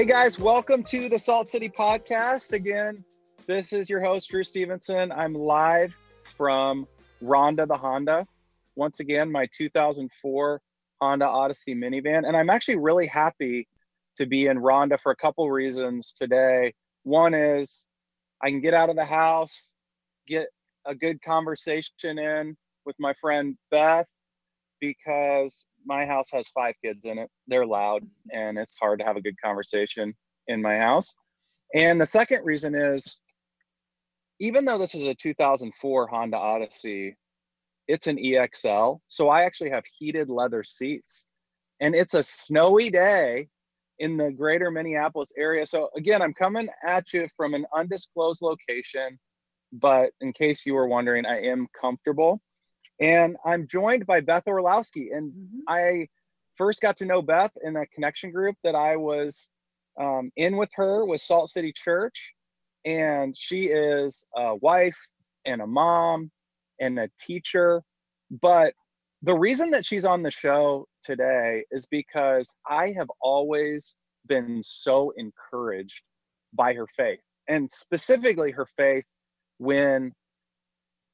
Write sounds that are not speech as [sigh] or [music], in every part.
Hey guys, welcome to the Salt City Podcast. Again, this is your host, Drew Stevenson. I'm live from Ronda the Honda. Once again, my 2004 Honda Odyssey minivan. And I'm actually really happy to be in Ronda for a couple reasons today. One is I can get out of the house, get a good conversation in with my friend Beth because my house has five kids in it. They're loud and it's hard to have a good conversation in my house. And the second reason is even though this is a 2004 Honda Odyssey, it's an EXL. So I actually have heated leather seats. And it's a snowy day in the greater Minneapolis area. So again, I'm coming at you from an undisclosed location, but in case you were wondering, I am comfortable. And I'm joined by Beth Orlowski. And mm-hmm. I first got to know Beth in a connection group that I was um, in with her with Salt City Church. And she is a wife and a mom and a teacher. But the reason that she's on the show today is because I have always been so encouraged by her faith and specifically her faith when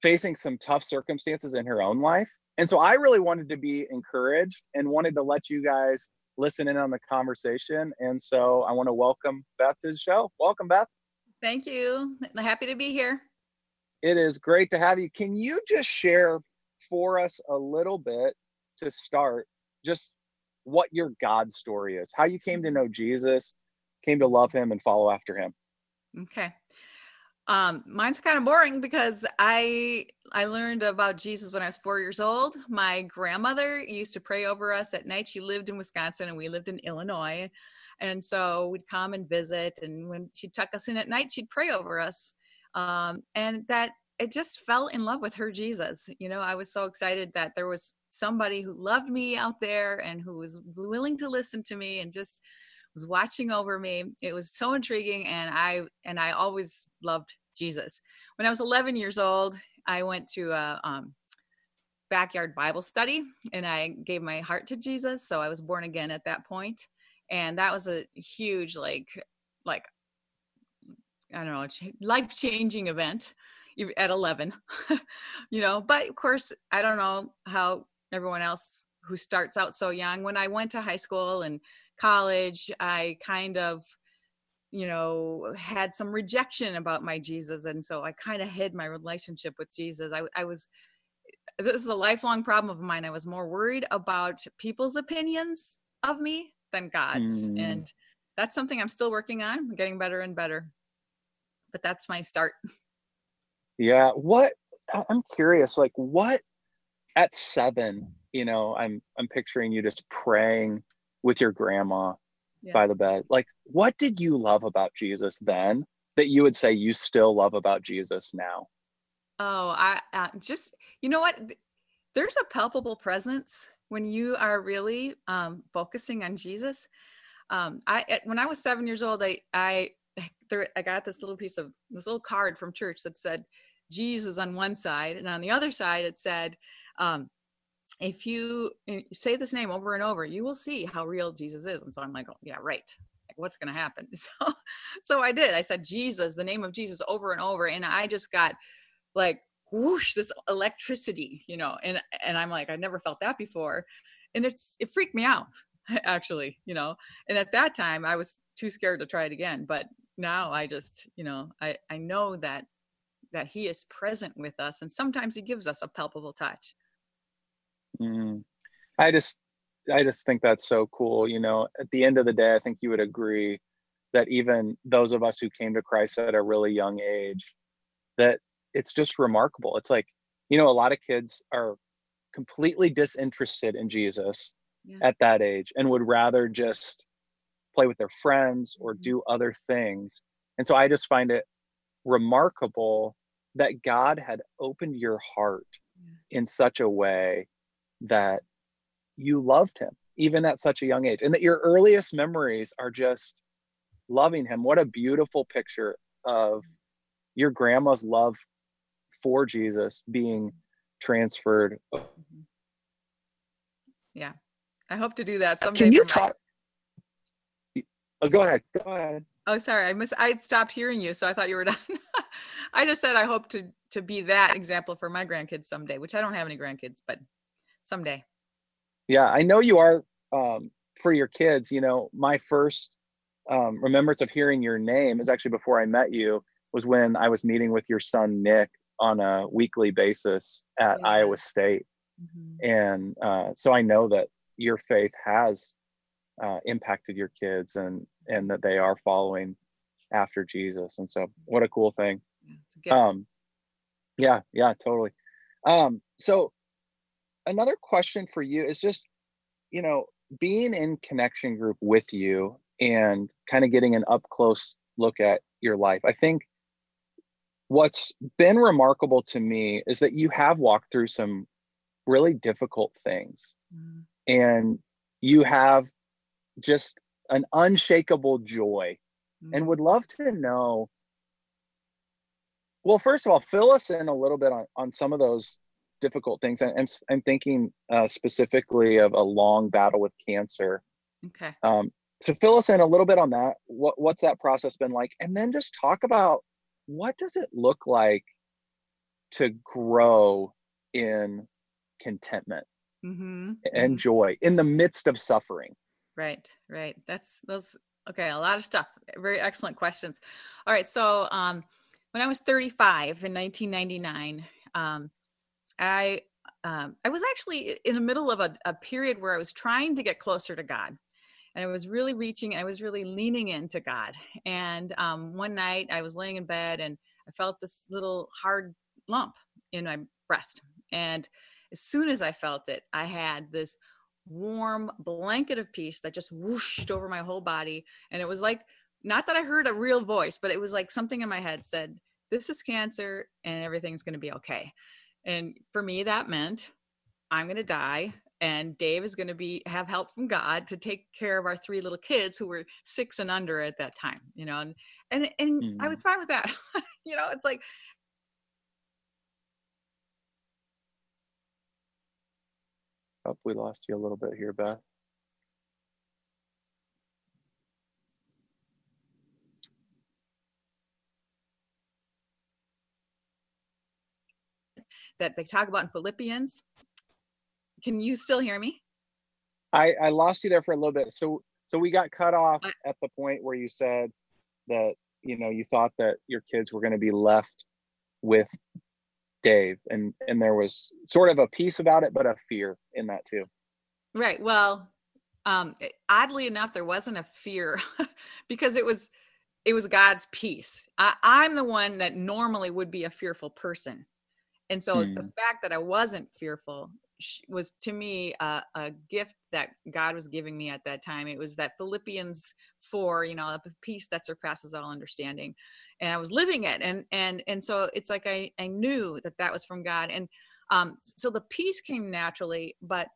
facing some tough circumstances in her own life. And so I really wanted to be encouraged and wanted to let you guys listen in on the conversation. And so I want to welcome Beth to the show. Welcome, Beth. Thank you. Happy to be here. It is great to have you. Can you just share for us a little bit to start just what your God story is, how you came to know Jesus, came to love him and follow after him? Okay. Um, mine's kind of boring because I I learned about Jesus when I was four years old. My grandmother used to pray over us at night. She lived in Wisconsin and we lived in Illinois, and so we'd come and visit. And when she'd tuck us in at night, she'd pray over us. Um, and that it just fell in love with her Jesus. You know, I was so excited that there was somebody who loved me out there and who was willing to listen to me and just was watching over me. It was so intriguing and I and I always loved Jesus. When I was 11 years old, I went to a um, backyard Bible study and I gave my heart to Jesus. So I was born again at that point, and that was a huge like like I don't know life changing event at 11 [laughs] you know but of course i don't know how everyone else who starts out so young when i went to high school and college i kind of you know had some rejection about my jesus and so i kind of hid my relationship with jesus. I, I was this is a lifelong problem of mine. I was more worried about people's opinions of me than god's mm. and that's something i'm still working on getting better and better. But that's my start. [laughs] Yeah what i'm curious like what at seven you know i'm i'm picturing you just praying with your grandma yeah. by the bed. Like what did you love about jesus then that you would say you still love about jesus now? Oh i uh, just you know what? There's a palpable presence when you are really um, focusing on jesus. Um, i when i was seven years old i i [laughs] there, I got this little piece of this little card from church that said Jesus on one side, and on the other side it said, um, if you eh, say this name over and over, you will see how real Jesus is. And so I'm like, oh, yeah, right. Like, what's going to happen? [laughs] So, so I did. I said Jesus, the name of Jesus, over and over, and I just got like whoosh, this electricity, you know. And and I'm like, I never felt that before, and it's it freaked me out [laughs] actually, you know. And at that time, I was too scared to try it again. But now I just, you know, I I know that that he is present with us and sometimes he gives us a palpable touch mm. i just i just think that's so cool you know at the end of the day i think you would agree that even those of us who came to christ at a really young age that it's just remarkable it's like you know a lot of kids are completely disinterested in jesus yeah. at that age and would rather just play with their friends or mm-hmm. do other things and so i just find it remarkable that God had opened your heart in such a way that you loved him even at such a young age and that your earliest memories are just loving him what a beautiful picture of your grandma's love for jesus being transferred yeah i hope to do that someday can you talk Oh, go ahead. Go ahead. Oh, sorry. I miss. I stopped hearing you, so I thought you were done. [laughs] I just said I hope to to be that example for my grandkids someday, which I don't have any grandkids, but someday. Yeah, I know you are um, for your kids. You know, my first um, remembrance of hearing your name is actually before I met you. Was when I was meeting with your son Nick on a weekly basis at yeah. Iowa State, mm-hmm. and uh, so I know that your faith has uh, impacted your kids and and that they are following after Jesus. And so, what a cool thing. Um, yeah, yeah, totally. Um, so another question for you is just, you know, being in connection group with you and kind of getting an up close look at your life. I think what's been remarkable to me is that you have walked through some really difficult things mm. and you have just an unshakable joy mm. and would love to know well first of all fill us in a little bit on, on some of those difficult things and i'm, I'm thinking uh, specifically of a long battle with cancer okay um, so fill us in a little bit on that what, what's that process been like and then just talk about what does it look like to grow in contentment mm-hmm. and mm-hmm. joy in the midst of suffering Right, right. That's those. Okay, a lot of stuff. Very excellent questions. All right, so um, when I was 35 in 1999, um, I um, I was actually in the middle of a, a period where I was trying to get closer to God, and I was really reaching. I was really leaning into God. And um, one night, I was laying in bed, and I felt this little hard lump in my breast. And as soon as I felt it, I had this warm blanket of peace that just whooshed over my whole body. And it was like, not that I heard a real voice, but it was like something in my head said, This is cancer and everything's going to be okay. And for me, that meant I'm going to die and Dave is going to be have help from God to take care of our three little kids who were six and under at that time, you know, and and and mm. I was fine with that. [laughs] you know, it's like Oh, we lost you a little bit here, Beth. That they talk about in Philippians. Can you still hear me? I, I lost you there for a little bit. So so we got cut off at the point where you said that you know you thought that your kids were going to be left with Dave, and and there was sort of a peace about it, but a fear in that too. Right. Well, um, oddly enough, there wasn't a fear [laughs] because it was it was God's peace. I, I'm the one that normally would be a fearful person, and so hmm. the fact that I wasn't fearful was to me a, a, gift that God was giving me at that time. It was that Philippians four, you know, a peace that surpasses all understanding, and I was living it, and and and so it's like I I knew that that was from God, and um, so the peace came naturally, but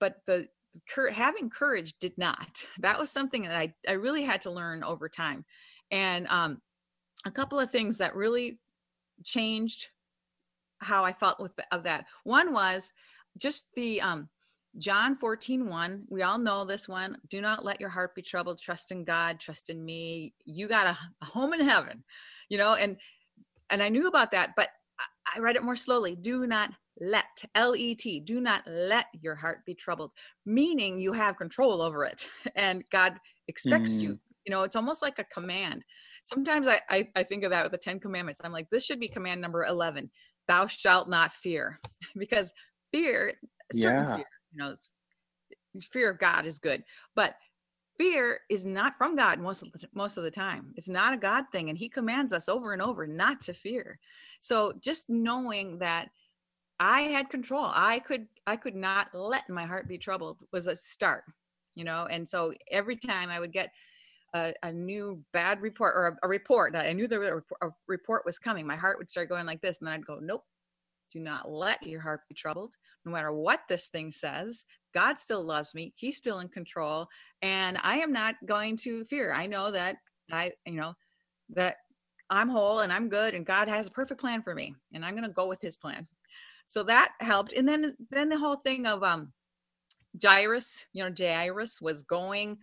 but the having courage did not. [laughs] That was something that I I really had to learn over time, and um, a couple of things that really changed how I felt with the, of that. One was just the um, John 14, 1. We all know this one. Do not let your heart be troubled. Trust in God, trust in me. You got a, a home in heaven, you know, and and I knew about that, but I, I read it more slowly. Do not let l-e-t do not let your heart be troubled meaning you have control over it [laughs] and god expects mm. you you know it's almost like a command sometimes I, I, I think of that with the ten commandments i'm like this should be command number 11 thou shalt not fear [laughs] because fear certain yeah. fear you know fear of god is good but fear is not from god most of the most of the time it's not a god thing and he commands us over and over not to fear so just knowing that i had control i could i could not let my heart be troubled was a start you know and so every time i would get a, a new bad report or a, a report that i knew the a report was coming my heart would start going like this and then i'd go nope do not let your heart be troubled. No matter what this thing says, God still loves me. He's still in control. And I am not going to fear. I know that I, you know, that I'm whole and I'm good and God has a perfect plan for me. And I'm going to go with his plan. So that helped. And then, then the whole thing of, um, Jairus, you know, Jairus was going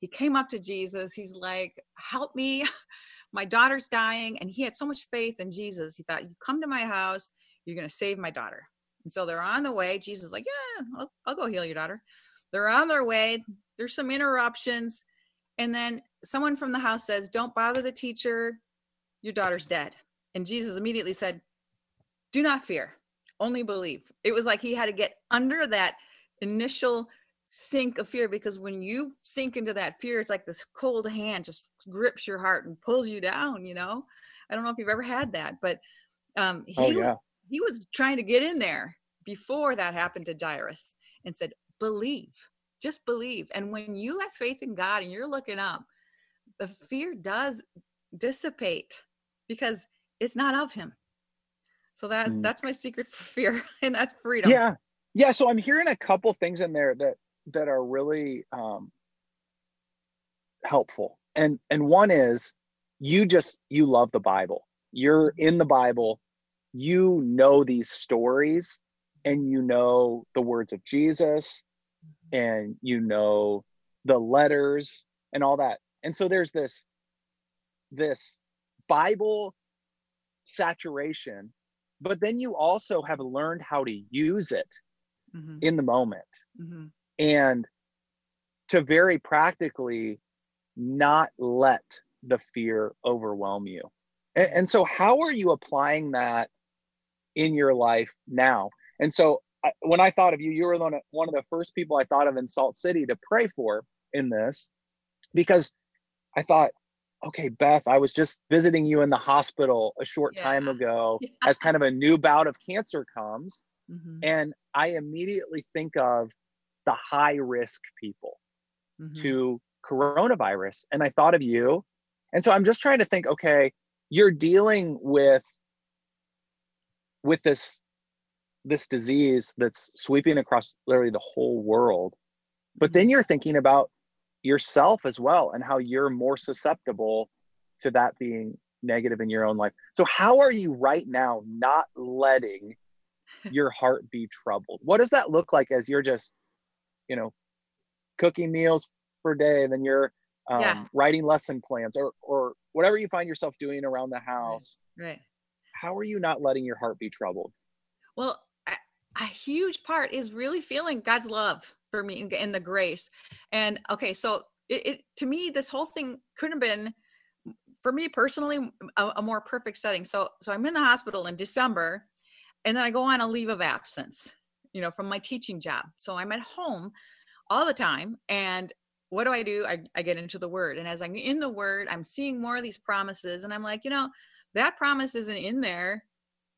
he came up to Jesus. He's like, Help me. [laughs] My daughter's dying. And he had so much faith in Jesus. He thought, You come to my house, you're going to save my daughter. And so they're on the way. Jesus is like, Yeah, I'll, I'll go heal your daughter. They're on their way. There's some interruptions. And then someone from the house says, Don't bother the teacher. Your daughter's dead. And Jesus immediately said, Do not fear, only believe. It was like he had to get under that initial sink of fear because when you sink into that fear, it's like this cold hand just grips your heart and pulls you down, you know? I don't know if you've ever had that, but um, he, oh, yeah. he was trying to get in there before that happened to Jairus and said, believe, just believe. And when you have faith in God and you're looking up, the fear does dissipate because it's not of him. So that mm. that's my secret for [laughs] fear and that's freedom. Yeah. Yeah. So I'm hearing a couple things in there that that are really um, helpful. And and one is you just you love the Bible. You're in the Bible. You know these stories and you know the words of Jesus and you know the letters and all that. And so there's this this Bible saturation, but then you also have learned how to use it mm-hmm. in the moment. Mm-hmm and to very practically not let the fear overwhelm you. And, and, so, how are you applying that in your life now? And so, I, when I thought of you, you were one of, one of the first people I thought of in Salt City to pray for in this, because I thought, okay, Beth, I was just visiting you in the hospital a short yeah. time ago yeah. [laughs] as kind of a new bout of cancer comes. Mm-hmm. And I immediately think of the high risk people mm-hmm. to coronavirus. And I thought of you. And so I'm just trying to think, okay, you're dealing with with this this disease that's sweeping across literally the whole world. But then mm-hmm. you're thinking about yourself as well and how you're more susceptible to that being negative in your own life. So how are you right now not letting [laughs] your heart be troubled? What does that look like as you're just you know cooking meals per day then you're um, yeah. writing lesson plans or or whatever you find yourself doing around the house. right, right. how are you not letting your heart be troubled? Well a, a huge part is really feeling god's love for me and the grace. And okay so it, it to me this whole thing could have been for me personally a, a, more perfect setting. So so i'm in the hospital in december and then i go on a leave of absence you know, from my teaching job. So I'm at home all the time. And what do I do? I, I get into the word. And as I'm in the word, I'm seeing more of these promises. And I'm like, you know, that promise isn't in there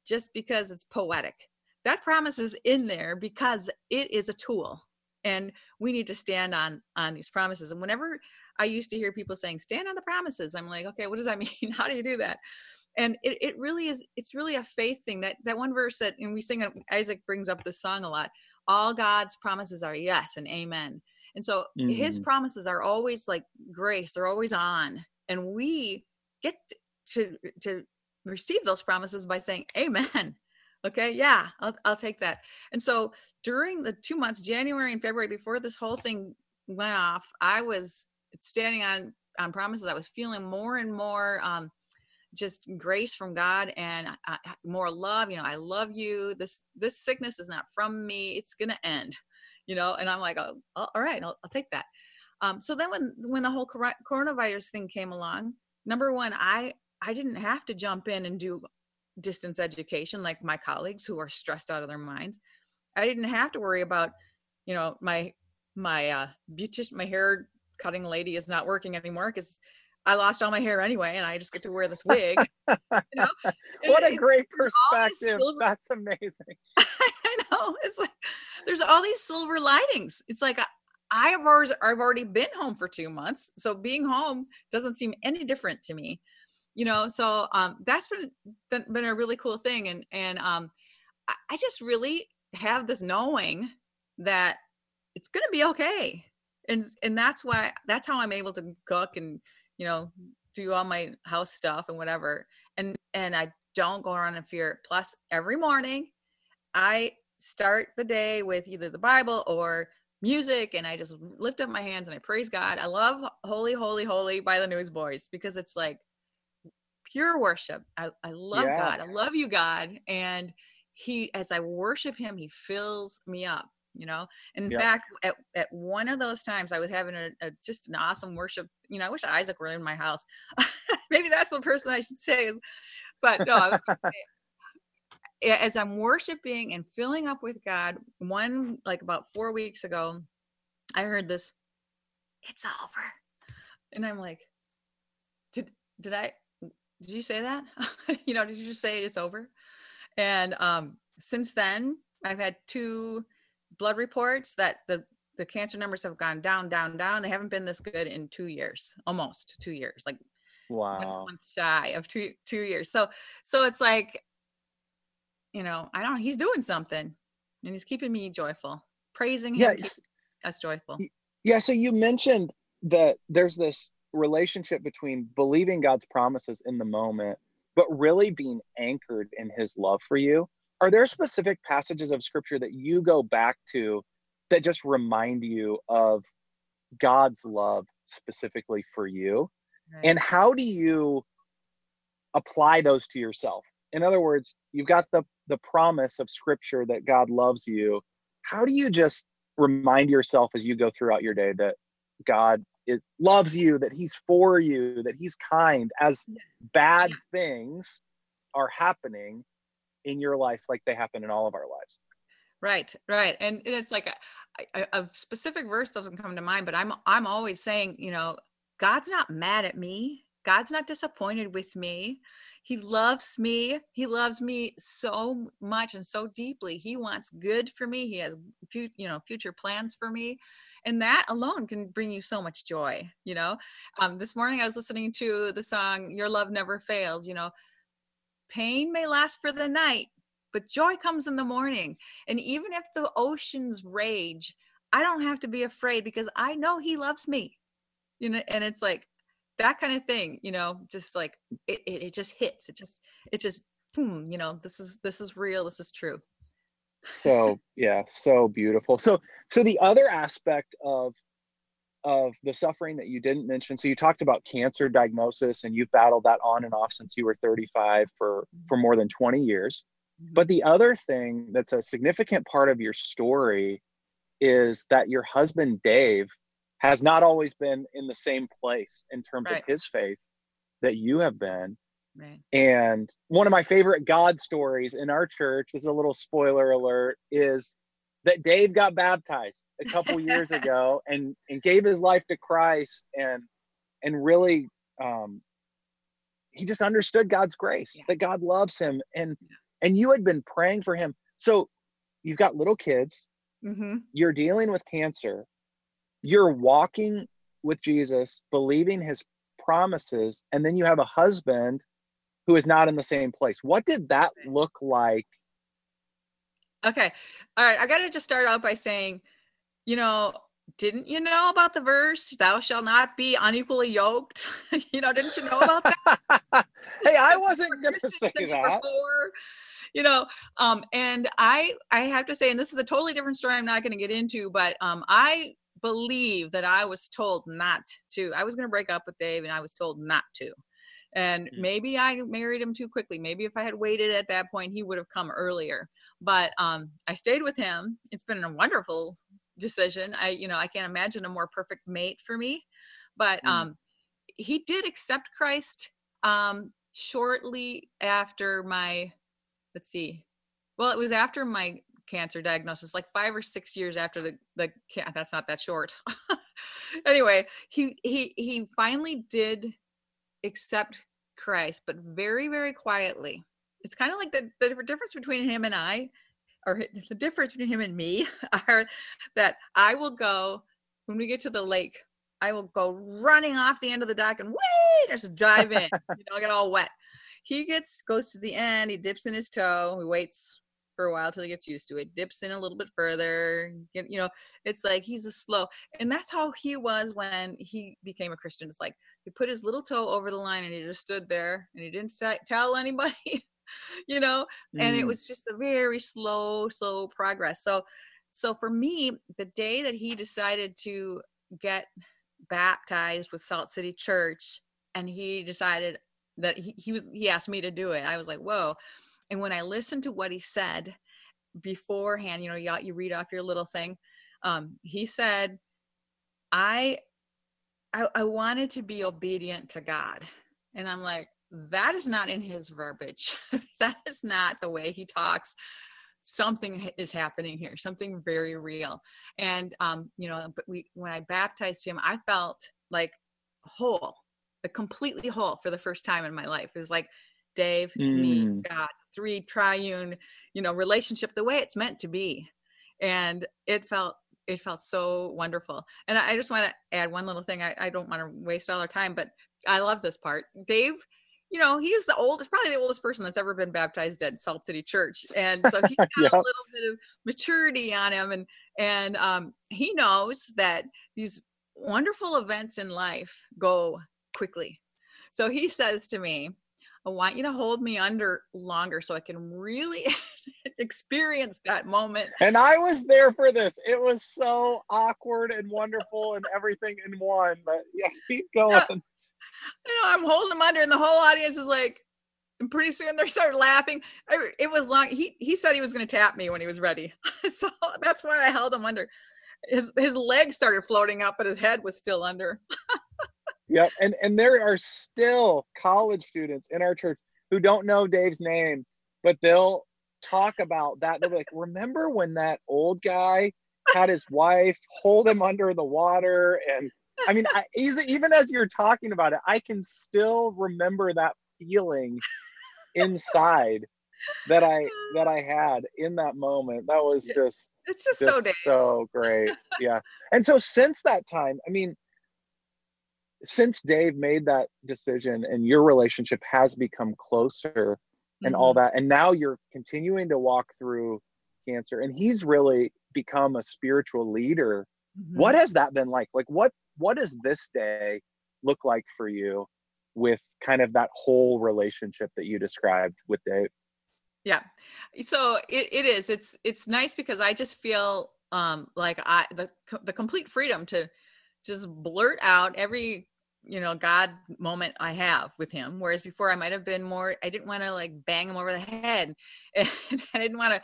just because it's poetic. That promise is in there because it is a tool and we need to stand on on these promises and whenever i used to hear people saying stand on the promises i'm like okay what does that [laughs] mean how do you do that and it, it really is it's really a faith thing that that one verse that and we sing isaac brings up this song a lot all god's promises are yes and amen. And so mm-hmm. his promises are always like grace they're always on and we get to to receive those promises by saying [laughs] amen. Okay yeah I'll, I'll take that. And so during the two months january and february before this whole thing went off i was standing on on promises. I was feeling more and more um just grace from God and more love. You know, I love you. This this sickness is not from me. It's gonna end. You know, and I'm like, oh, all right, I'll, I'll take that. Um, so then when when the whole coronavirus thing came along, number one, I I didn't have to jump in and do distance education like my colleagues who are stressed out of their minds. I didn't have to worry about, you know, my my uh beautician, my hair cutting lady is not working anymore because I lost all my hair anyway, and I just get to wear this [laughs] wig. you know? [laughs] what a great perspective! Silver... That's amazing. [laughs] I know. It's like there's all these silver linings. It's like I, have already, I've already been home for two months, so being home doesn't seem any different to me. You know, so um, that's been, been been a really cool thing, and and um, I, I just really have this knowing that it's going to be okay, and and that's why that's how I'm able to cook and you know, do all my house stuff and whatever. And and I don't go around in fear. Plus, every morning I start the day with either the Bible or music and I just lift up my hands and I praise God. I love Holy, Holy, Holy by the Newsboys because it's like pure worship. I, I love yeah. God. I love you, God. And he, as I worship him, he fills me up, you know? In yep. fact, at, at one of those times I was having a, a, just an awesome worship, you know, I wish Isaac were in my house. [laughs] Maybe that's the person I should say is, but no, I was [laughs] as I'm worshiping and filling up with God, one like about four weeks ago, I heard this, it's over. And I'm like, did did I did you say that? [laughs] you know, did you just say it's over? And um since then I've had two blood reports that the the cancer numbers have gone down, down, down. They haven't been this good in two years, almost two years, like wow, one month shy of two two years. So so it's like you know, I don't he's doing something and he's keeping me joyful. Praising him yes. us joyful. Yeah, so you mentioned that there's this relationship between believing God's promises in the moment, but really being anchored in his love for you. Are there specific passages of scripture that you go back to that just remind you of God's love specifically for you? Right. And how do you apply those to yourself? In other words, you've got the the promise of scripture that God loves you, how do you just remind yourself as you go throughout your day that God is loves you, that he's for you, that he's kind as bad things are happening in your life like they happen in all of our lives. Right, right, and it's like a, a, a specific verse doesn't come to mind, but I'm I'm always saying, you know, God's not mad at me. God's not disappointed with me. He loves me. He loves me so much and so deeply. He wants good for me. He has you know future plans for me. And that alone can bring you so much joy, you know. Um, this morning I was listening to the song Your Love Never Fails, you know. Pain may last for the night, but joy comes in the morning. And even if the oceans rage, I don't have to be afraid because I know he loves me. You know, and it's like that kind of thing you know just like it, it, it just hits it just it just boom you know this is this is real this is true so yeah so beautiful so so the other aspect of of the suffering that you didn't mention so you talked about cancer diagnosis and you've battled that on and off since you were 35 for for more than 20 years mm-hmm. but the other thing that's a significant part of your story is that your husband dave has not always been in the same place in terms right. of his faith that you have been. Right. And one of my favorite God stories in our church, this is a little spoiler alert, is that Dave got baptized a couple [laughs] years ago and and gave his life to Christ and and really um he just understood God's grace, yeah. that God loves him and and you had been praying for him. So you've got little kids, mm-hmm. you're dealing with cancer, you're walking with Jesus, believing his promises, and then you have a husband who is not in the same place. What did that look like? Okay. All right. I got to just start out by saying, you know, didn't you know about the verse, thou shalt not be unequally yoked? [laughs] you know, didn't you know about that? [laughs] hey, I wasn't going to say that. Before, you know, um, and I, I have to say, and this is a totally different story I'm not going to get into, but um, I believe that I was told not to. I was going to break up with Dave and I was told not to. And mm. maybe I married him too quickly. Maybe if I had waited at that point, he would have come earlier. But um, I stayed with him. It's been a wonderful decision. I, you know, I can't imagine a more perfect mate for me. But mm. um, he did accept Christ um, shortly after my, let's see, well, it was after my cancer diagnosis like five or six years after the the that's not that short [laughs] anyway he he he finally did accept christ but very very quietly. It's kind of like the, the difference between him and i or the difference between him and me [laughs] are that i will go when we get to the lake i will go running off the end of the dock and wait just dive in [laughs] you know I get all wet. He gets goes to the end he dips in his toe he waits for a while till he gets used to it dips in a little bit further you know it's like he's a slow and that's how he was when he became a christian it's like he put his little toe over the line and he just stood there and he didn't say, tell anybody [laughs] you know and it mm. was just a very slow slow progress so so for me, the day that he decided to get baptized with Salt City Church, and he decided that he he, he asked me to do it, I was like, whoa. And when I listened to what he said beforehand, you know, you, you read off your little thing. Um, he said, I, I I wanted to be obedient to God. And I'm like, that is not in his verbiage. [laughs] that is not the way he talks something is happening here something very real and um you know but we when i baptized him i felt like whole like completely whole for the first time in my life it was like dave mm. me god three triune you know relationship the way it's meant to be. And it felt it felt so wonderful. And i, I just want to add one little thing. I, I don't want to waste all our time but i love this part. Dave you know, he's the oldest, probably the oldest person that's ever been baptized at Salt City Church, and so he's [laughs] got yep. a little bit of maturity on him, and and um, he knows that these wonderful events in life go quickly. So he says to me, "I want you to hold me under longer, so I can really [laughs] experience that moment." And I was there for this. It was so awkward and wonderful and everything in one. But yeah, [laughs] keep going. Yeah you know, I'm holding him under, and the whole audience is like, and pretty soon they start laughing. It was long. He he said he was going to tap me when he was ready, [laughs] so that's why I held him under. His his legs started floating up, but his head was still under. Yep, and and there are still college students in our church who don't know Dave's name, but they'll talk about that. They'll be like, "Remember when that old guy had his wife hold him under the water and?" I mean, I, even as you're talking about it, I can still remember that feeling inside that I that I had in that moment. That was just it's just, just so so great. Yeah. And so since that time, I mean, since Dave made that decision and your relationship has become closer and mm-hmm. all that, and now you're continuing to walk through cancer, and he's really become a spiritual leader. Mm-hmm. What has that been like? Like what what does this day look like for you with kind of that whole relationship that you described with Dave? Yeah. So it, it is. It's it's nice because I just feel um like I the the complete freedom to just blurt out every you know god moment i have with him whereas before i might have been more i didn't want to like bang him over the head [laughs] and i didn't want to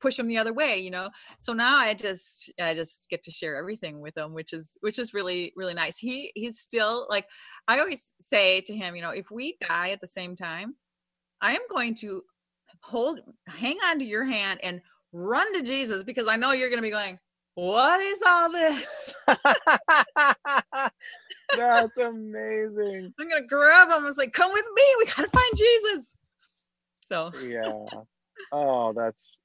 push him the other way you know? So now i just i just get to share everything with him which is which is really really nice. He he's still like i always say to him you know if we die at the same time i am going to hold hang on to your hand and run to jesus because i know you're going to be going what is all this? [laughs] That's amazing. I'm going to grab him and say come with me. We got to find jesus. So. Yeah. Oh that's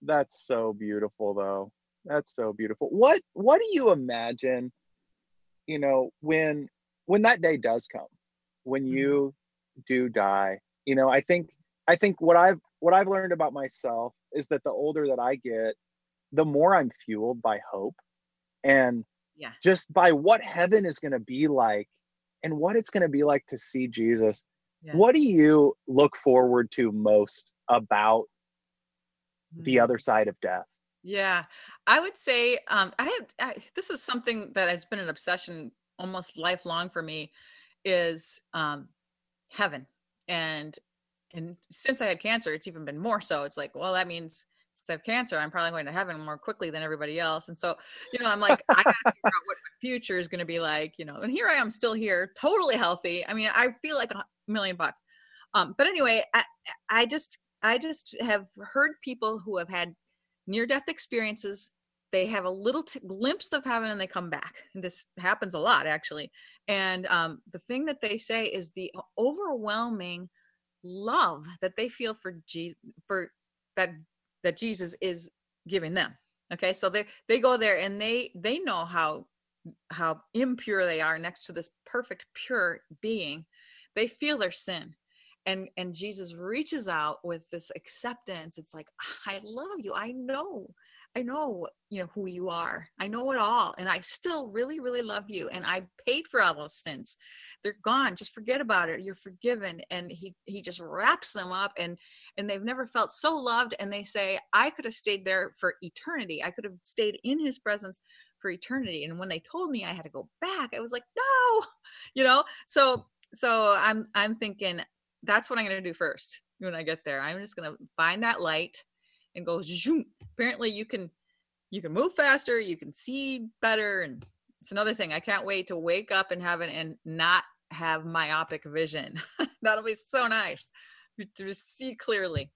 that's so beautiful though. That's so beautiful. What what do you imagine you know when when that day does come when mm-hmm. you do die? You know i think i think what i've what i've learned about myself is that the older that i get the more i'm fueled by hope and yeah. just by what heaven is going to be like and what it's going to be like to see jesus yeah. what do you look forward to most about the mm-hmm. other side of death yeah i would say um i have I, this is something that has been an obsession almost lifelong for me is um heaven and and since i had cancer it's even been more so it's like well that means since i have cancer i'm probably going to heaven more quickly than everybody else and so you know i'm like i gotta [laughs] figure out what my future is going to be like you know and here i am still here totally healthy i mean i feel like a million bucks um but anyway i i just I just have heard people who have had near death experiences. They have a little t- glimpse of heaven and they come back. And this happens a lot, actually. And um, the thing that they say is the overwhelming love that they feel for Jesus, for that that Jesus is giving them. Okay, so they they go there and they they know how how impure they are next to this perfect pure being. They feel their sin. And and jesus reaches out with this acceptance. It's like i love you. I know. I know you know who you are. I know it all. And i still really really love you. And i paid for all those sins they're gone just forget about it you're forgiven and he he just wraps them up and and they've never felt so loved and they say i could have stayed there for eternity. I could have stayed in his presence for eternity. And when they told me i had to go back. I was like no [laughs] you know? So so i'm i'm thinking that's what i'm going to do first when i get there. I'm just going to find that light and go zoom. apparently you can you can move faster you can see better and it's another thing i can't wait to wake up and have it and not have myopic vision [laughs] that'll be so nice to see clearly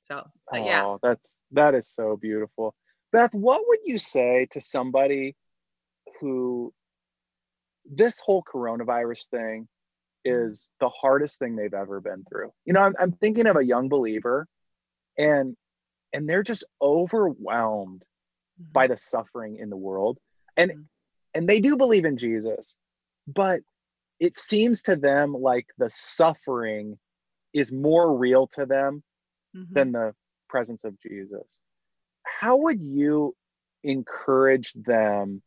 so oh, yeah that's that is so beautiful beth what would you say to somebody who this whole coronavirus thing mm-hmm. is the hardest thing they've ever been through you know i'm, I'm thinking of a young believer and and they're just overwhelmed mm-hmm. by the suffering in the world and mm-hmm. And they do believe in jesus but it seems to them like the suffering is more real to them mm-hmm. than the presence of jesus how would you encourage them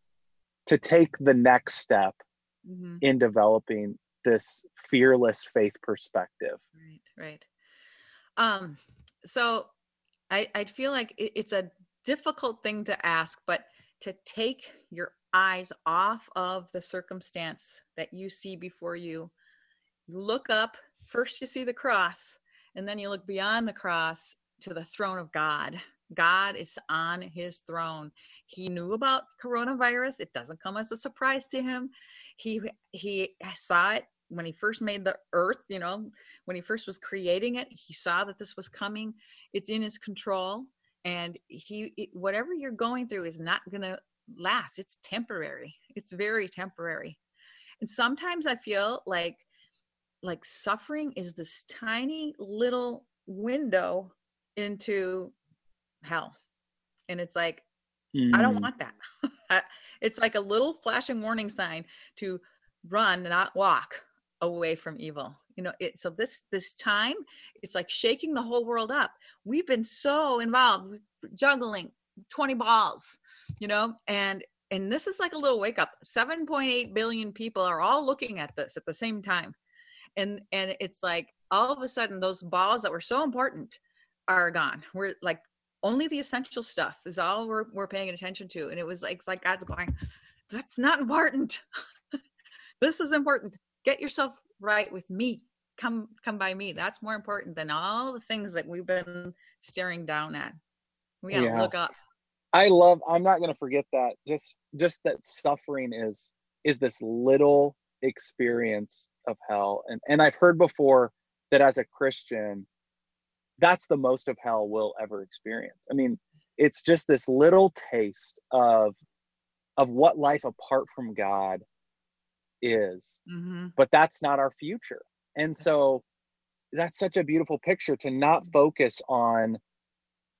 to take the next step mm-hmm. in developing this fearless faith perspective right right um so I, I feel like it's a difficult thing to ask, but to take your eyes off of the circumstance that you see before you, look up. First, you see the cross, and then you look beyond the cross to the throne of God. God is on his throne. He knew about coronavirus. It doesn't come as a surprise to him. He he saw it when he first made the earth, you know, when he first was creating it, he saw that this was coming. It's in his control and he it, whatever you're going through is not going to last. It's temporary. It's very temporary. And sometimes I feel like like suffering is this tiny little window into hell. And it's like mm. I don't mm. want that. [laughs] it's like a little flashing warning sign to run not walk away from evil you know it so this this time it's like shaking the whole world up we've been so involved juggling 20 balls you know? And and this is like a little wake up. 7.8 billion people are all looking at this at the same time. And and it's like all of a sudden those balls that were so important are gone. We're like only the essential stuff is all we're, we're paying attention to. And it was like it's like god's going that's not important. [laughs] This is important. Get yourself right with me. Come come by me. That's more important than all the things that we've been staring down at. We gotta yeah. look up i love i'm not gonna forget that just just that suffering is is this little experience of hell. And and i've heard before that as a christian that's the most of hell we'll ever experience. I mean it's just this little taste of of what life apart from god is. Mm-hmm. but that's not our future. And so that's such a beautiful picture to not focus on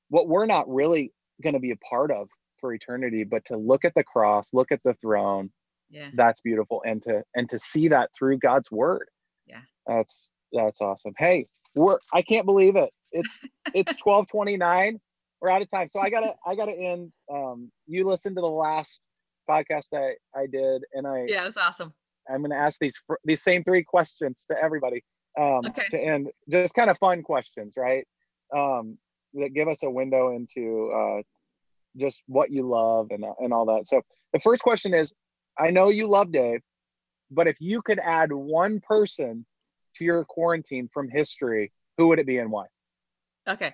what we're not really going to be a part of for eternity but to look at the cross look at the throne yeah. that's beautiful. And to and to see that through god's word. Yeah. That's that's awesome. Hey we're i can't believe it. It's [laughs] it's 1229 we're out of time. So i gotta i gotta end. Um you listened to the last podcast i i did and i yeah it was awesome. I'm going to ask these these same three questions to everybody um, okay. to end. Just kind of fun questions, right? Um, that give us a window into uh, just what you love and and all that. So the first question is, I know you love Dave, but if you could add one person to your quarantine from history, who would it be and why? Okay.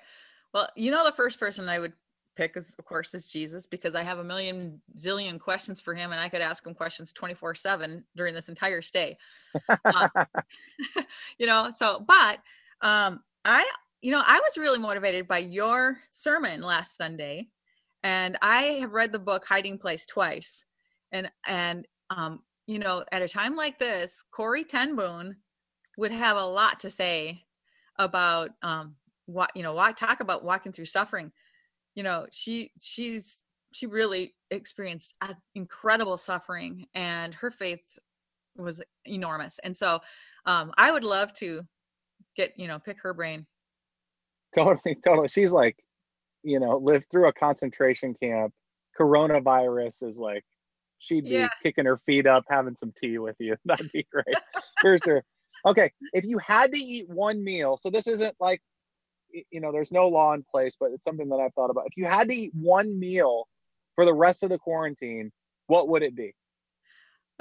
Well, you know the first person I would pick is of course is jesus because i have a million zillion questions for him and i could ask him questions 24 7 during this entire stay um, [laughs] you know so but um i you know i was really motivated by your sermon last sunday and i have read the book hiding place twice and and um you know at a time like this Corrie ten Boom would have a lot to say about um what you know why talk about walking through suffering. You know she she's she really experienced incredible suffering and her faith was enormous and so um i would love to get you know pick her brain [laughs] totally totally she's like you know lived through a concentration camp coronavirus is like she'd be Yeah. kicking her feet up, having some tea with you. [laughs] That'd be great for sure. Okay, if you had to eat one meal, so this isn't like, you know, there's no law in place, but it's something that I've thought about. If you had to eat one meal for the rest of the quarantine, what would it be?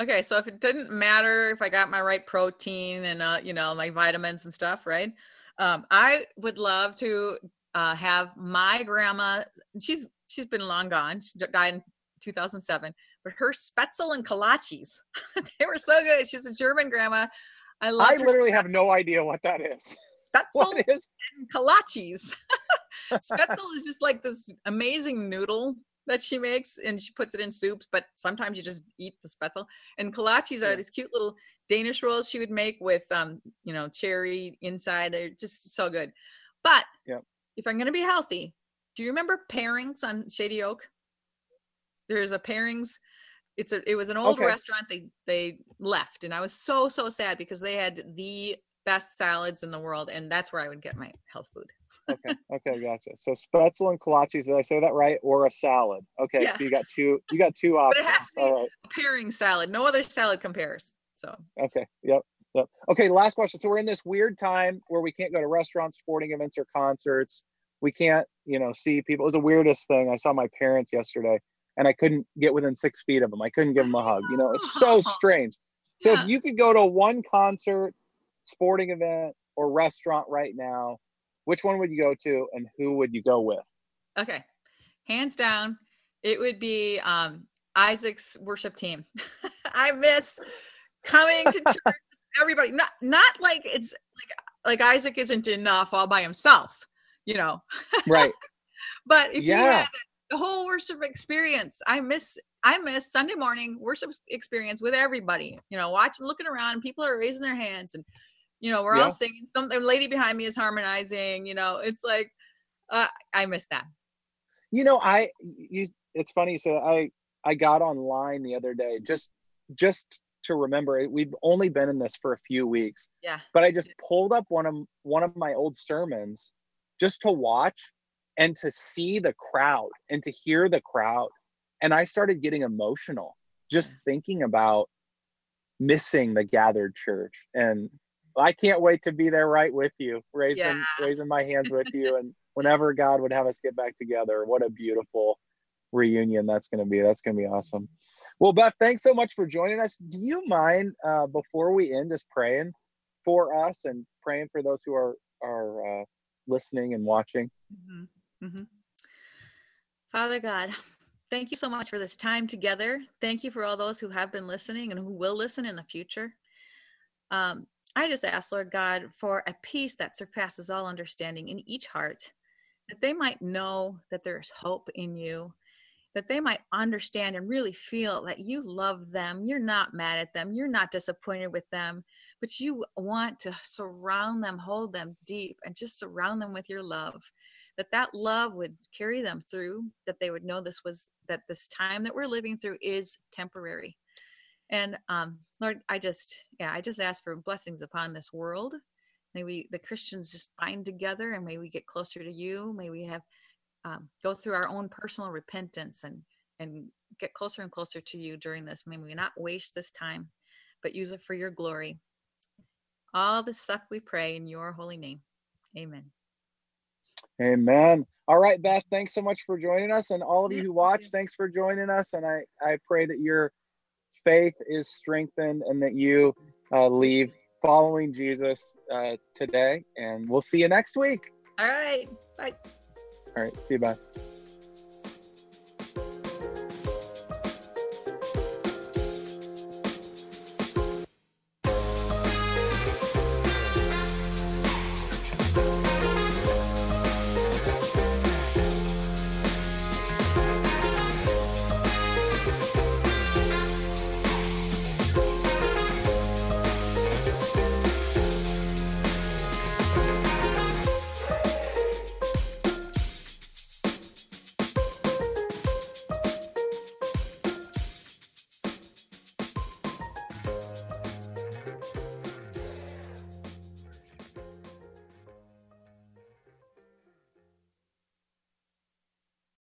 Okay, so if it didn't matter if I got my right protein and uh, you know my vitamins and stuff, right? Um, I would love to uh, have my grandma. She's she's been long gone. She died in 2007, but her spaetzle and kolaches, [laughs] they were so good. She's a German grandma. I love. I literally have no idea what that is. [laughs] spaetzle What is? and kolaches. [laughs] spaetzle is just like this amazing noodle that she makes and she puts it in soups, but sometimes you just eat the spaetzle. And kolaches are these cute little Danish rolls she would make with um, you know, cherry inside. They're just so good. But Yep. if I'm gonna be healthy, do you remember Pairings on Shady Oak? There's a Pairings. It's a it was an old Okay. restaurant they they left and I was so so sad because they had the best salads in the world and that's where I would get my health food. Okay, [laughs] okay, gotcha. So spaetzle and kolaches, did I say that right? Or a salad? Okay, Yeah. so you got two. You got two But it options. has to be- All right. pairing salad. No other salad compares. So Okay. Yep. Yep. Okay. Last question. So we're in this weird time where we can't go to restaurants, sporting events, or concerts. We can't, you know, see people. It was the weirdest thing. I saw my parents yesterday, and I couldn't get within six feet of them. I couldn't give them a hug. You know, it's so [laughs] strange. So Yeah. if you could go to one concert, sporting event, or restaurant right now, which one would you go to, and who would you go with? okay, hands down, it would be um, Isaac's worship team. [laughs] I miss coming to [laughs] church. with Everybody, not not like it's like like Isaac isn't enough all by himself, you know. [laughs] Right. But if you Yeah. had the whole worship experience, I miss I miss Sunday morning worship experience with everybody. You know, watching, looking around, and people are raising their hands, and you know, we're Yeah. all singing. Some the lady behind me is harmonizing. You know, it's like uh, I miss that. You know, I you it's funny. So I I got online the other day just just to remember. We've only been in this for a few weeks, Yeah. but I just pulled up one of one of my old sermons just to watch and to see the crowd and to hear the crowd. And I started getting emotional just thinking about missing the gathered church. And I can't wait to be there right with you, raising Yeah. raising my hands with you [laughs] and whenever God would have us get back together. What a beautiful reunion that's going to be. That's going to be awesome. Well, Beth, thanks so much for joining us. Do you mind uh, before we end just praying for us and praying for those who are are uh, listening and watching? Mm-hmm. Mm-hmm. Father God, thank you so much for this time together. Thank you for all those who have been listening and who will listen in the future. Um, I just ask, Lord God, for a peace that surpasses all understanding in each heart, that they might know that there is hope in you, that they might understand and really feel that you love them. You're not mad at them. You're not disappointed with them, but you want to surround them, hold them deep, and just surround them with your love. That that love would carry them through. That they would know this was that this time that we're living through is temporary. And um, Lord, I just yeah, I just ask for blessings upon this world. May we the Christians just bind together, and may we get closer to you. May we have um, go through our own personal repentance and and get closer and closer to you during this. May we not waste this time, but use it for your glory. All this stuff we pray in your holy name. Amen. Amen. All right, Beth, thanks so much for joining us. And all of you who watch, thanks for joining us. And I, I pray that your faith is strengthened and that you uh, leave following Jesus uh, today. And we'll see you next week. All right. Bye. All right. See you. Bye.